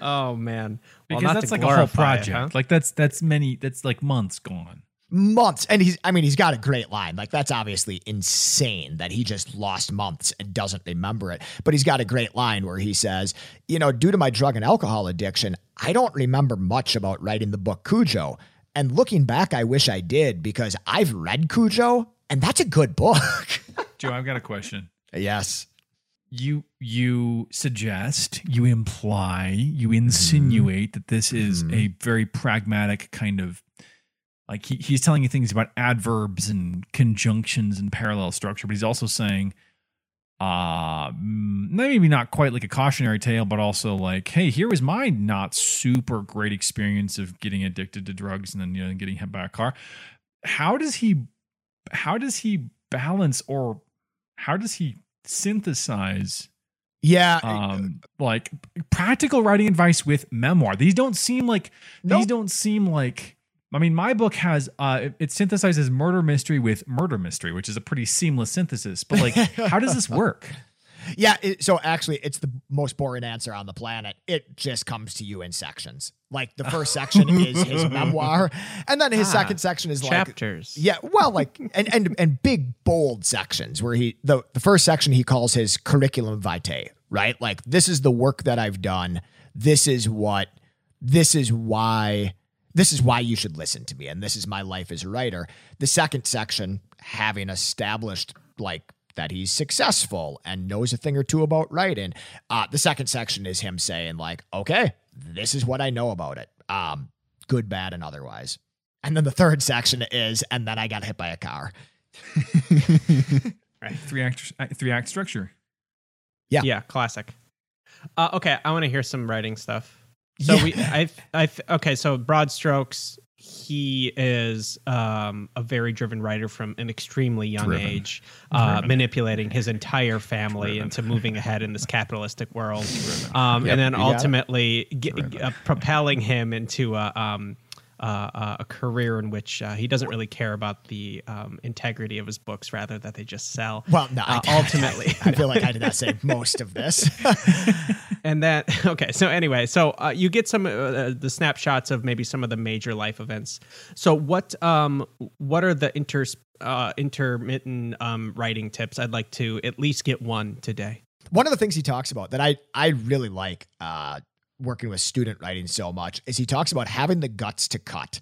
Oh man, Well, because not that's like a whole glorify it, project. huh? Like that's that's many. That's like months gone. months. And he's, I mean, he's got a great line. Like, that's obviously insane that he just lost months and doesn't remember it. But he's got a great line where he says, You know, due to my drug and alcohol addiction, I don't remember much about writing the book Cujo. And looking back, I wish I did because I've read Cujo and that's a good book. Joe, I've got a question. yes. You you suggest, you imply, you insinuate that this is Mhm. a very pragmatic kind of like he, he's telling you things about adverbs and conjunctions and parallel structure, but he's also saying uh mm, maybe not quite like a cautionary tale, but also like, hey, here was my not super great experience of getting addicted to drugs and then you know getting hit by a car. How does he how does he balance or how does he synthesize Yeah. um like practical writing advice with memoir these don't seem like Nope. these don't seem like i mean my book has uh it, it synthesizes murder mystery with murder mystery which is a pretty seamless synthesis but like how does this work Yeah, it, so actually, it's the most boring answer on the planet. It just comes to you in sections. Like the first section is his memoir, and then his Ah, second section is like Chapters. yeah, well, like and and and big bold sections where he the the first section he calls his curriculum vitae, right? Like this is the work that I've done. This is what this is why this is why you should listen to me and this is my life as a writer. The second section having established like that he's successful and knows a thing or two about writing. Uh, the second section is him saying like, "Okay, this is what I know about it. Um, good, bad, and otherwise." And then the third section is, and then I got hit by a car. right three act three act structure Yeah. Yeah, classic. Uh, okay, I want to hear some writing stuff. So Yeah. we, I, I, okay, so broad strokes. He is um, a very driven writer from an extremely young Driven. age, uh, Driven. manipulating his entire family Driven. into moving ahead in this capitalistic world, um, Yep, and then you got it. ultimately uh, propelling him into a, um, uh, uh, a career in which uh, he doesn't really care about the um, integrity of his books, rather that they just sell. Well, no, Uh, I, ultimately. I feel like I did not say most of this. and that okay so anyway so uh, you get some uh, the snapshots of maybe some of the major life events so what um what are the inter uh intermittent um writing tips i'd like to at least get one today One of the things he talks about that I I really like uh, working with student writing so much is he talks about having the guts to cut.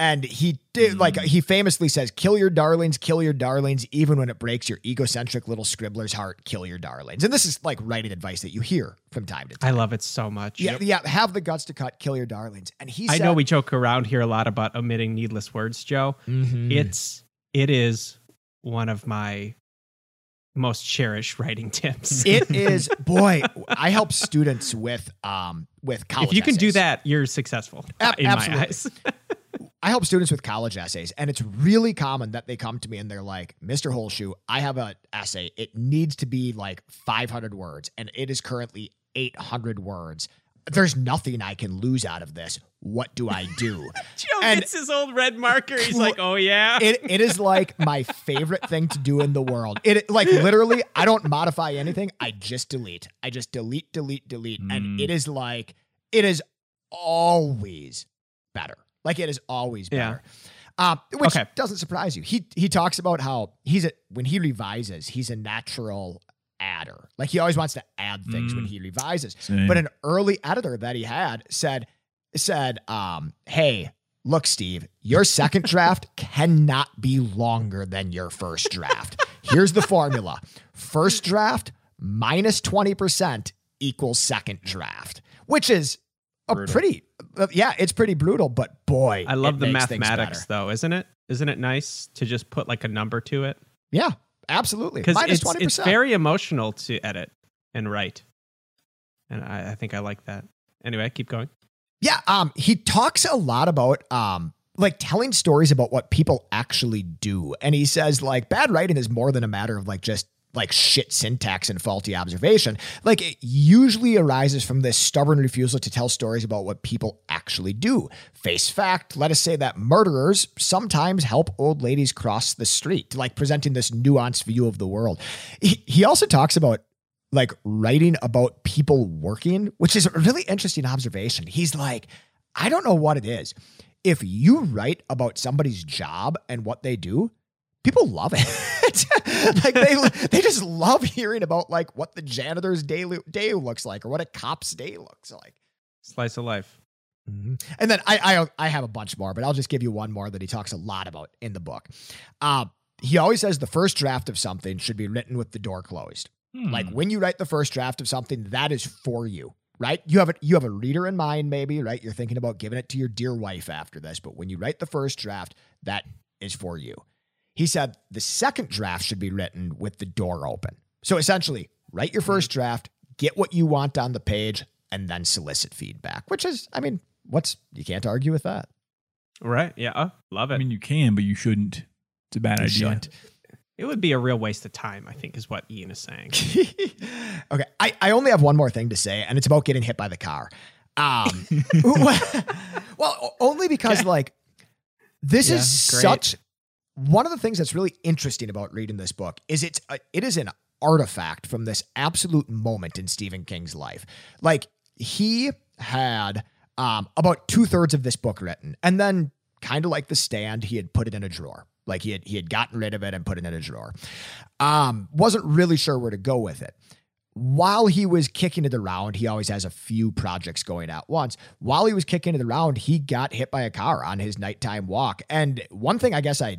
And he did like he famously says, "Kill your darlings, kill your darlings, even when it breaks your egocentric little scribbler's heart. Kill your darlings." And this is like writing advice that you hear from time to time. i love it so much yeah, yeah. Have the guts to cut. Kill your darlings. And he, i said, know we joke around here a lot about omitting needless words joe Mhm. it's it is one of my most cherished writing tips It is boy. I help students with um with college. if you can do that you're successful Ab- in absolutely. my eyes I help students with college essays, and it's really common that they come to me and they're like, Mr. Holshoe, I have an essay. It needs to be like 500 words, and it is currently 800 words. There's nothing I can lose out of this. What do I do? joe And- gets his old red marker he's like oh yeah it, it is like my favorite thing to do in the world. It like literally, I don't modify anything. I just delete. I just delete, delete, delete, and Mm. it is like it is always better. Like it is always Yeah. better. Um, which Okay. doesn't surprise you. He he talks about how he's a when he revises, he's a natural adder. Like he always wants to add things when Mm. he revises. Same. But an early editor that he had said said, um, "Hey, look, Steve, your second draft cannot be longer than your first draft. Here's the formula: first draft minus twenty percent equals second draft, which is a Brutal. pretty, uh, yeah, it's pretty brutal. But boy, I love the mathematics, though, isn't it? Isn't it nice to just put like a number to it? Yeah, absolutely. Because it's, it's very emotional to edit and write, and I, I think I like that. Anyway, keep going. Yeah, um, he talks a lot about um like telling stories about what people actually do. And he says like bad writing is more than a matter of like just like shit syntax and faulty observation. Like it usually arises from this stubborn refusal to tell stories about what people actually do. Face fact, let us say that murderers sometimes help old ladies cross the street, like presenting this nuanced view of the world. He, also talks about like writing about people working, which is a really interesting observation. He's like, I don't know what it is. If you write about somebody's job and what they do, people love it. like they they just love hearing about like what the janitor's day day looks like or what a cop's day looks like. Slice of life. Mm-hmm. And then I, I I have a bunch more, but I'll just give you one more that he talks a lot about in the book. Uh, he always says the first draft of something should be written with the door closed. Hmm. Like when you write the first draft of something, that is for you, right? You have a you have a reader in mind, maybe, right? You're thinking about giving it to your dear wife after this, but when you write the first draft, that is for you. He said the second draft should be written with the door open. So essentially, write your first draft, get what you want on the page, and then solicit feedback. Which is, I mean, what's you can't argue with that. Right. Yeah. Oh, love it. I mean, you can, but you shouldn't. It's a bad You idea. shouldn't. it would be a real waste of time, I think, is what Ian is saying. okay, I, I only have one more thing to say, and it's about getting hit by the car. Um, well, only because like this Yeah, is great. such one of the things that's really interesting about reading this book is it's a, it is an artifact from this absolute moment in Stephen King's life. Like he had um, about two thirds of this book written, and then kind of like the stand, he had put it in a drawer. Like he had he had gotten rid of it and put it in a drawer. Um, wasn't really sure where to go with it. While he was kicking it around, he always has a few projects going at once. While he was kicking it around, he got hit by a car on his nighttime walk. And one thing I guess I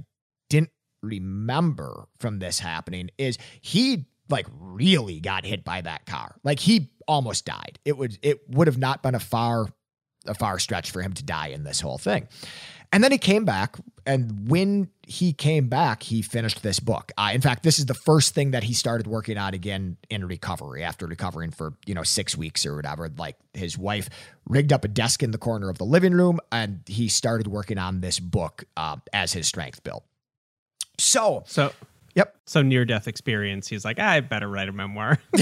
didn't remember from this happening is he like really got hit by that car. Like he almost died. It would it would have not been a far a far stretch for him to die in this whole thing. And then he came back, and when he came back, he finished this book. Uh, in fact, this is the first thing that he started working on again in recovery after recovering for you know six weeks or whatever. Like his wife rigged up a desk in the corner of the living room, and he started working on this book uh, as his strength built. So, So, Yep. So near death experience. He's like, I better write a memoir.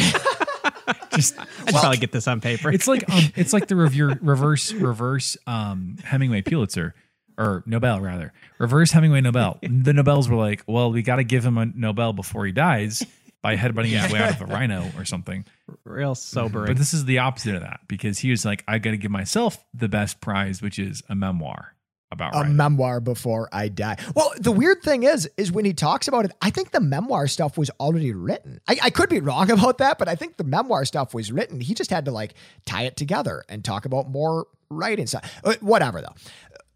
Just I should probably get this on paper. it's like um, it's like the review reverse reverse um Hemingway Pulitzer or Nobel rather reverse Hemingway Nobel. The Nobels were like, well, we got to give him a Nobel before he dies by headbutting his way out of a rhino or something. real sobering. But this is the opposite of that because he was like, I got to give myself the best prize, which is a memoir about a writing. memoir before I die. Well, the weird thing is, is when he talks about it, I think the memoir stuff was already written. I, I could be wrong about that, but I think the memoir stuff was written. He just had to like tie it together and talk about more writing stuff. Uh, Whatever though.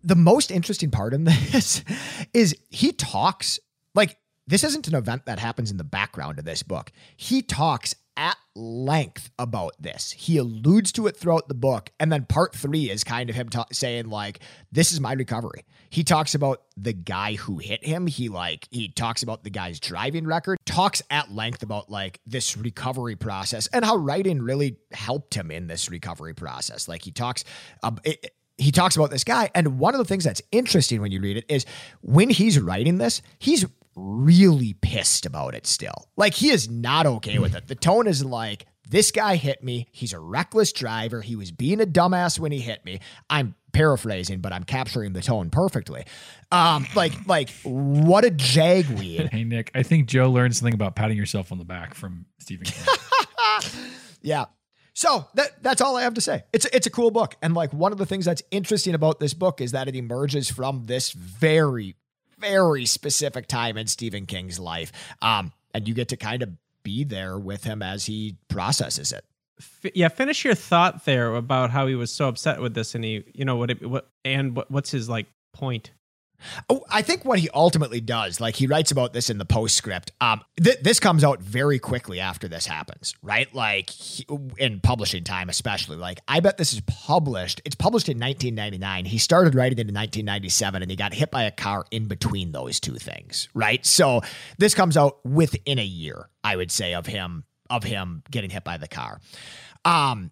The most interesting part in this is he talks like this isn't an event that happens in the background of this book. He talks at length about this. He alludes to it throughout the book. And then part three is kind of him ta- saying, like, this is my recovery. He talks about the guy who hit him. He, like, he talks about the guy's driving record, talks at length about, like, this recovery process and how writing really helped him in this recovery process. Like, he talks, um, it, he talks about this guy. And one of the things that's interesting when you read it is when he's writing this, he's really pissed about it still. Like he is not okay with it. The tone is like, this guy hit me. He's a reckless driver. He was being a dumbass when he hit me. I'm paraphrasing, but I'm capturing the tone perfectly. Um, like, like what a jagweed. Hey Nick, I think Joe learned something about patting yourself on the back from Stephen King. yeah. So that that's all I have to say. It's it's a cool book, and like one of the things that's interesting about this book is that it emerges from this very very specific time in Stephen King's life, um, and you get to kind of be there with him as he processes it. F- yeah, finish your thought there about how he was so upset with this, and he, you know, what, it, what, and what, what's his like point? Oh, I think what he ultimately does, like he writes about this in the postscript. Um, th- this comes out very quickly after this happens, right? Like he, in publishing time, especially. Like I bet this is published. It's published in 1999. He started writing it in 1997, and he got hit by a car in between those two things, right? So this comes out within a year, I would say, of him of him getting hit by the car. Um,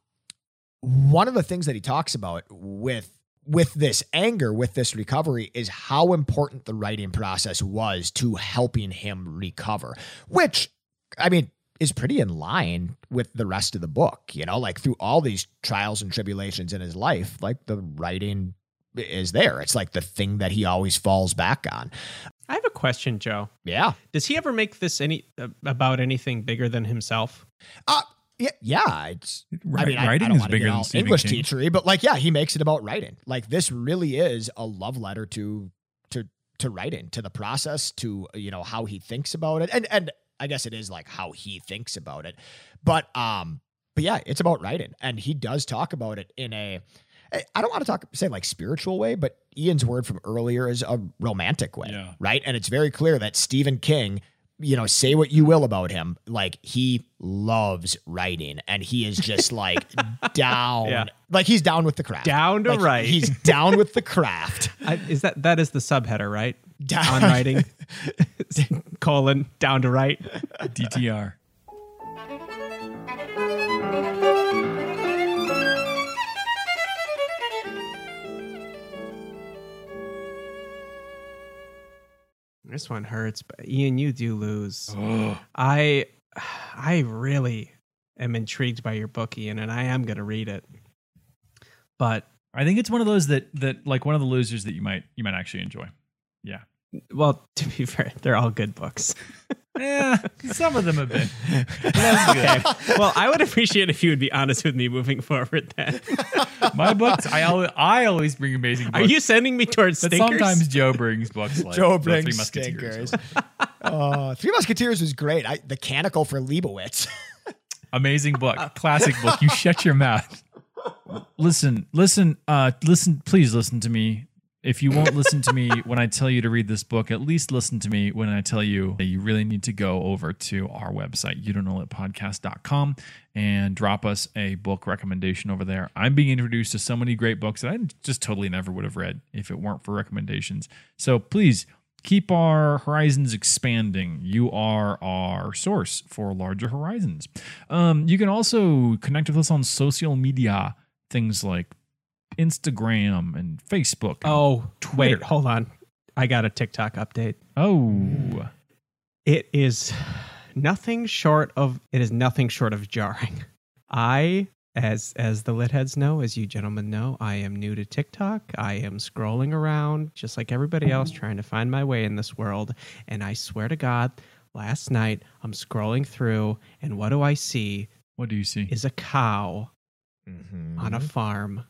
one of the things that he talks about with with this anger, with this recovery, is how important the writing process was to helping him recover, which I mean, is pretty in line with the rest of the book, you know, like through all these trials and tribulations in his life, like the writing is there. It's like the thing that he always falls back on. I have a question, Joe. Yeah. Does he ever make this any uh, about anything bigger than himself? Uh, yeah, yeah. It's, I mean, I- I, writing don't is bigger than Stephen English King. teachery, but like, yeah, he makes it about writing. Like, this really is a love letter to to to writing, to the process, to you know how he thinks about it, and and I guess it is like how he thinks about it, but um, but yeah, it's about writing, and he does talk about it in a. I don't want to talk say like spiritual way, but Ian's word from earlier is a romantic way, Yeah. right? And it's very clear that Stephen King you know, say what you will about him. Like he loves writing and he is just like down. Yeah. Like he's down with the craft. Down to Like, write. He's down with the craft. I, is that that is the subheader, right? Down On writing, colon down to write. DTR. This one hurts, but Ian, you do lose. I I really am intrigued by your book, Ian, and I am gonna read it. But I think it's one of those that that like one of the losers that you might you might actually enjoy. Yeah. well, to be fair, they're all good books. Yeah, some of them have been. okay. Well, I would appreciate if you would be honest with me moving forward. Then, My books, I always, I always bring amazing books. are you sending me towards but stinkers? sometimes Joe brings books like Joe The Three brings Musketeers. stinkers. uh, Three Musketeers was great. I, the Canticle for Leibowitz. Amazing book, classic book. You shut your mouth. Listen, listen, uh, listen. Please listen to me. If you won't listen to me when I tell you to read this book, at least listen to me when I tell you that you really need to go over to our website, you don't know it podcast.com, and drop us a book recommendation over there. I'm being introduced to so many great books that I just totally never would have read if it weren't for recommendations. So please keep our horizons expanding. You are our source for larger horizons. Um, you can also connect with us on social media, things like Instagram and Facebook. Oh, Twitter. wait, hold on. I got a TikTok update. Oh, It is nothing short of it is nothing short of jarring. I as as the lit heads know, as you gentlemen know, I am new to TikTok. I am scrolling around just like everybody else trying to find my way in this world, and I swear to god, last night I'm scrolling through and what do I see what do you see? is a cow Mm-hmm. on a farm.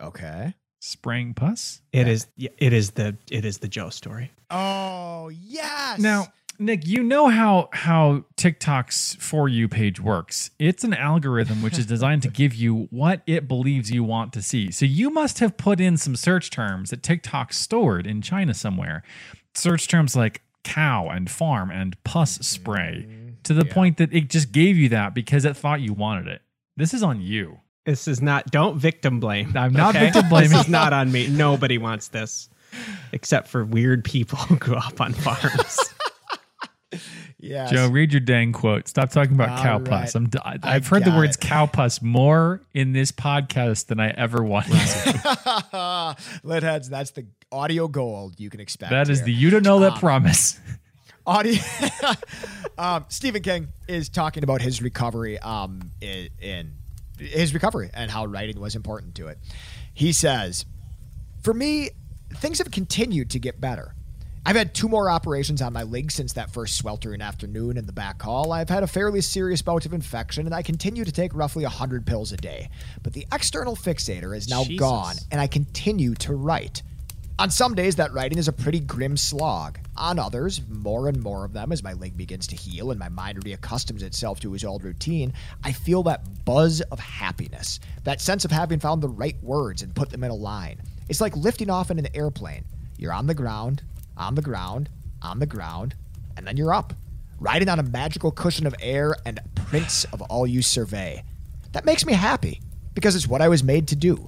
Okay. Spraying pus? It is it is the it is the Joe story. Oh, yes. Now, Nick, you know how how TikTok's for you page works. It's an algorithm which is designed to give you what it believes you want to see. So you must have put in some search terms that TikTok stored in China somewhere. Search terms like cow and farm and pus spray to the mm, point that it just gave you that because it thought you wanted it. This is on you. This is not don't victim blame. I'm not victim blaming. This is not on me. Nobody wants this. Except for weird people who grew up on farms. yeah. Joe, read your dang quote. Stop talking about cow All pus. I'm, d- I- I've heard the words it. cow pus more in this podcast than I ever wanted to. Lit heads, that's the audio gold you can expect. That is here. the you don't know that Um, promise. audio. um, Stephen King is talking about his recovery um, in, in his recovery and how writing was important to it. He says, "For me, things have continued to get better." I've had two more operations on my leg since that first sweltering afternoon in the back hall. I've had a fairly serious bout of infection, and I continue to take roughly 100 pills a day. But the external fixator is now Jesus. gone, and I continue to write. On some days, that writing is a pretty grim slog. On others, more and more of them, as my leg begins to heal and my mind reaccustoms itself to his old routine, I feel that buzz of happiness, that sense of having found the right words and put them in a line. It's like lifting off in an airplane. You're on the ground, on the ground, on the ground, and then you're up, riding on a magical cushion of air and prince of all you survey. That makes me happy because it's what I was made to do.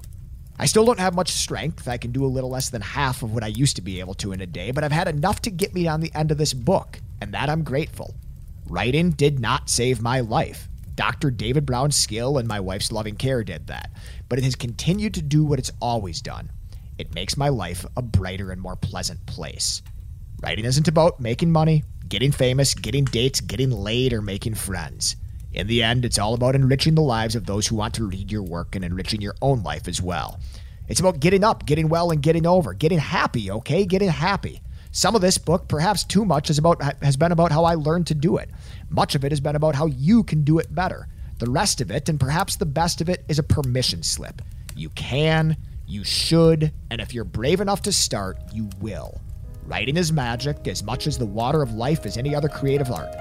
I still don't have much strength. I can do a little less than half of what I used to be able to in a day, but I've had enough to get me on the end of this book, and that I'm grateful. Writing did not save my life. Dr. David Brown's skill and my wife's loving care did that, but it has continued to do what it's always done. It makes my life a brighter and more pleasant place. Writing isn't about making money, getting famous, getting dates, getting laid, or making friends. In the end, it's all about enriching the lives of those who want to read your work and enriching your own life as well. It's about getting up, getting well, and getting over, getting happy, okay? Getting happy. Some of this book, perhaps too much, is about has been about how I learned to do it. Much of it has been about how you can do it better. The rest of it, and perhaps the best of it, is a permission slip. You can, you should, and if you're brave enough to start, you will. Writing is magic as much as the water of life is any other creative art.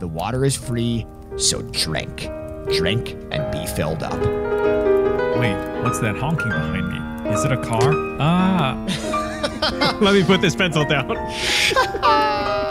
The water is free, so drink. Drink and be filled up. Wait, what's that honking behind me? Is it a car? Ah. Let me put this pencil down.